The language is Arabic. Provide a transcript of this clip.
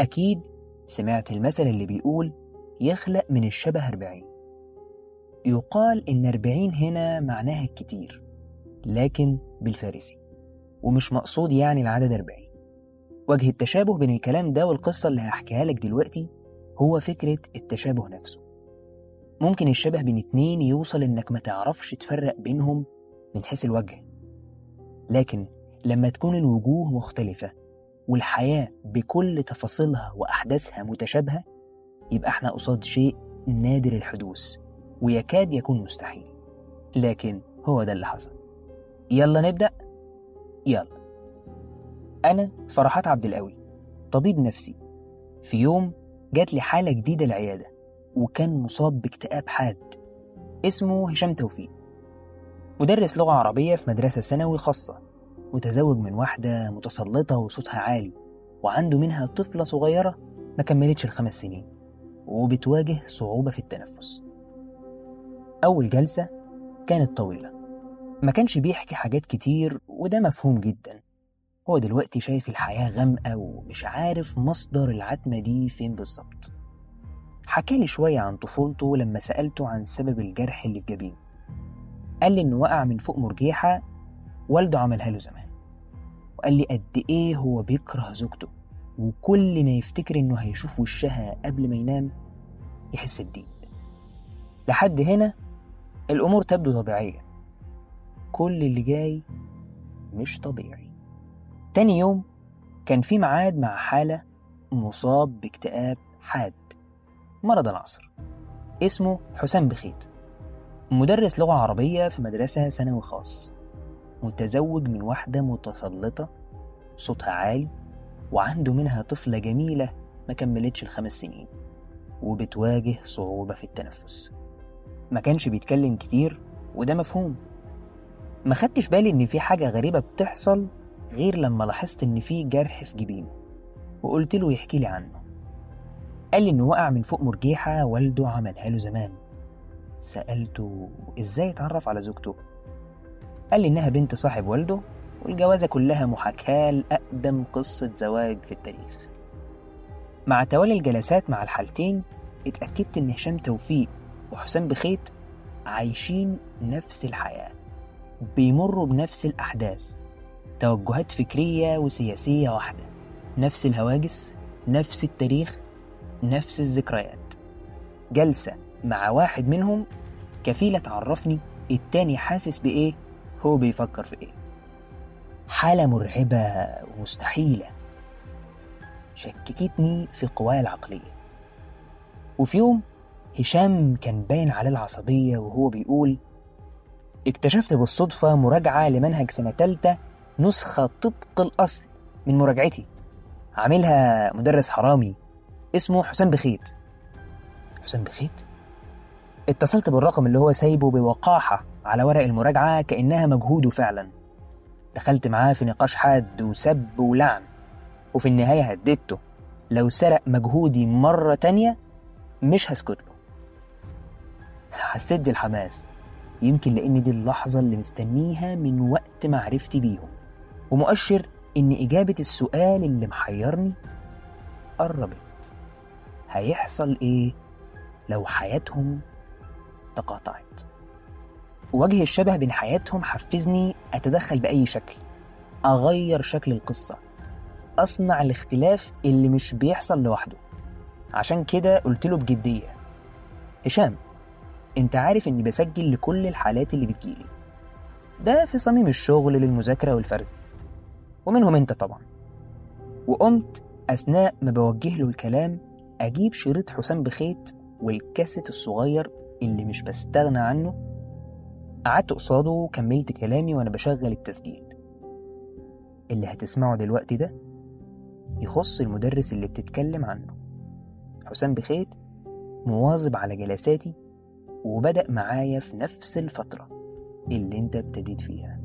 أكيد سمعت المثل اللي بيقول يخلق من الشبه أربعين. يقال إن أربعين هنا معناها الكتير لكن بالفارسي ومش مقصود يعني العدد أربعين. وجه التشابه بين الكلام ده والقصة اللي هحكيها لك دلوقتي هو فكرة التشابه نفسه. ممكن الشبه بين اتنين يوصل إنك ما تعرفش تفرق بينهم من حيث الوجه. لكن لما تكون الوجوه مختلفة والحياة بكل تفاصيلها وأحداثها متشابهة يبقى إحنا قصاد شيء نادر الحدوث ويكاد يكون مستحيل. لكن هو ده اللي حصل. يلا نبدأ؟ يلا. أنا فرحات عبد القوي طبيب نفسي. في يوم جات لي حالة جديدة العيادة وكان مصاب باكتئاب حاد. اسمه هشام توفيق. مدرس لغة عربية في مدرسة ثانوي خاصة. متزوج من واحدة متسلطة وصوتها عالي وعنده منها طفلة صغيرة ما كملتش الخمس سنين وبتواجه صعوبة في التنفس. أول جلسة كانت طويلة ما كانش بيحكي حاجات كتير وده مفهوم جدا. هو دلوقتي شايف الحياة غامقة ومش عارف مصدر العتمة دي فين بالظبط. حكالي شوية عن طفولته لما سألته عن سبب الجرح اللي في جبينه قال لي إنه وقع من فوق مرجيحة والده عملها له زمان. وقال لي قد إيه هو بيكره زوجته. وكل ما يفتكر إنه هيشوف وشها قبل ما ينام يحس بضيق. لحد هنا الأمور تبدو طبيعية. كل اللي جاي مش طبيعي. تاني يوم كان في ميعاد مع حالة مصاب باكتئاب حاد. مرض العصر. اسمه حسام بخيت مدرس لغة عربية في مدرسة ثانوي خاص. متزوج من واحدة متسلطة صوتها عالي وعنده منها طفلة جميلة ما كملتش الخمس سنين وبتواجه صعوبة في التنفس. ما كانش بيتكلم كتير وده مفهوم. ما خدتش بالي إن في حاجة غريبة بتحصل غير لما لاحظت إن في جرح في جبينه وقلت له يحكي لي عنه. قال لي إنه وقع من فوق مرجيحة والده عملها له زمان. سألته إزاي اتعرف على زوجته؟ قال لي إنها بنت صاحب والده والجوازة كلها محاكاة لأقدم قصة زواج في التاريخ. مع توالي الجلسات مع الحالتين اتأكدت إن هشام توفيق وحسام بخيت عايشين نفس الحياة بيمروا بنفس الأحداث توجهات فكرية وسياسية واحدة نفس الهواجس نفس التاريخ نفس الذكريات. جلسة مع واحد منهم كفيلة تعرفني التاني حاسس بإيه؟ هو بيفكر في إيه؟ حالة مرعبة ومستحيلة. شككتني في قواي العقلية. وفي يوم هشام كان باين عليه العصبية وهو بيقول اكتشفت بالصدفة مراجعة لمنهج سنة تالتة نسخة طبق الأصل من مراجعتي. عاملها مدرس حرامي اسمه حسام بخيت. حسام بخيت؟ اتصلت بالرقم اللي هو سايبه بوقاحة على ورق المراجعة كأنها مجهوده فعلا. دخلت معاه في نقاش حاد وسب ولعن وفي النهاية هددته. لو سرق مجهودي مرة تانية مش هسكت له. حسيت بالحماس يمكن لأن دي اللحظة اللي مستنيها من وقت معرفتي بيهم. ومؤشر إن إجابة السؤال اللي محيرني قربت. هيحصل إيه لو حياتهم تقاطعت وجه الشبه بين حياتهم حفزني أتدخل بأي شكل أغير شكل القصة أصنع الاختلاف اللي مش بيحصل لوحده. عشان كده قلت له بجدية هشام أنت عارف إني بسجل لكل الحالات اللي بتجيلي. ده في صميم الشغل للمذاكرة والفرز. ومنهم أنت طبعا. وقمت أثناء ما بوجه له الكلام أجيب شريط حسام بخيت والكاسيت الصغير اللي مش بستغنى عنه. قعدت قصاده وكملت كلامي وأنا بشغل التسجيل. اللي هتسمعه دلوقتي ده يخص المدرس اللي بتتكلم عنه. حسام بخيت مواظب على جلساتي وبدأ معايا في نفس الفترة اللي انت ابتديت فيها.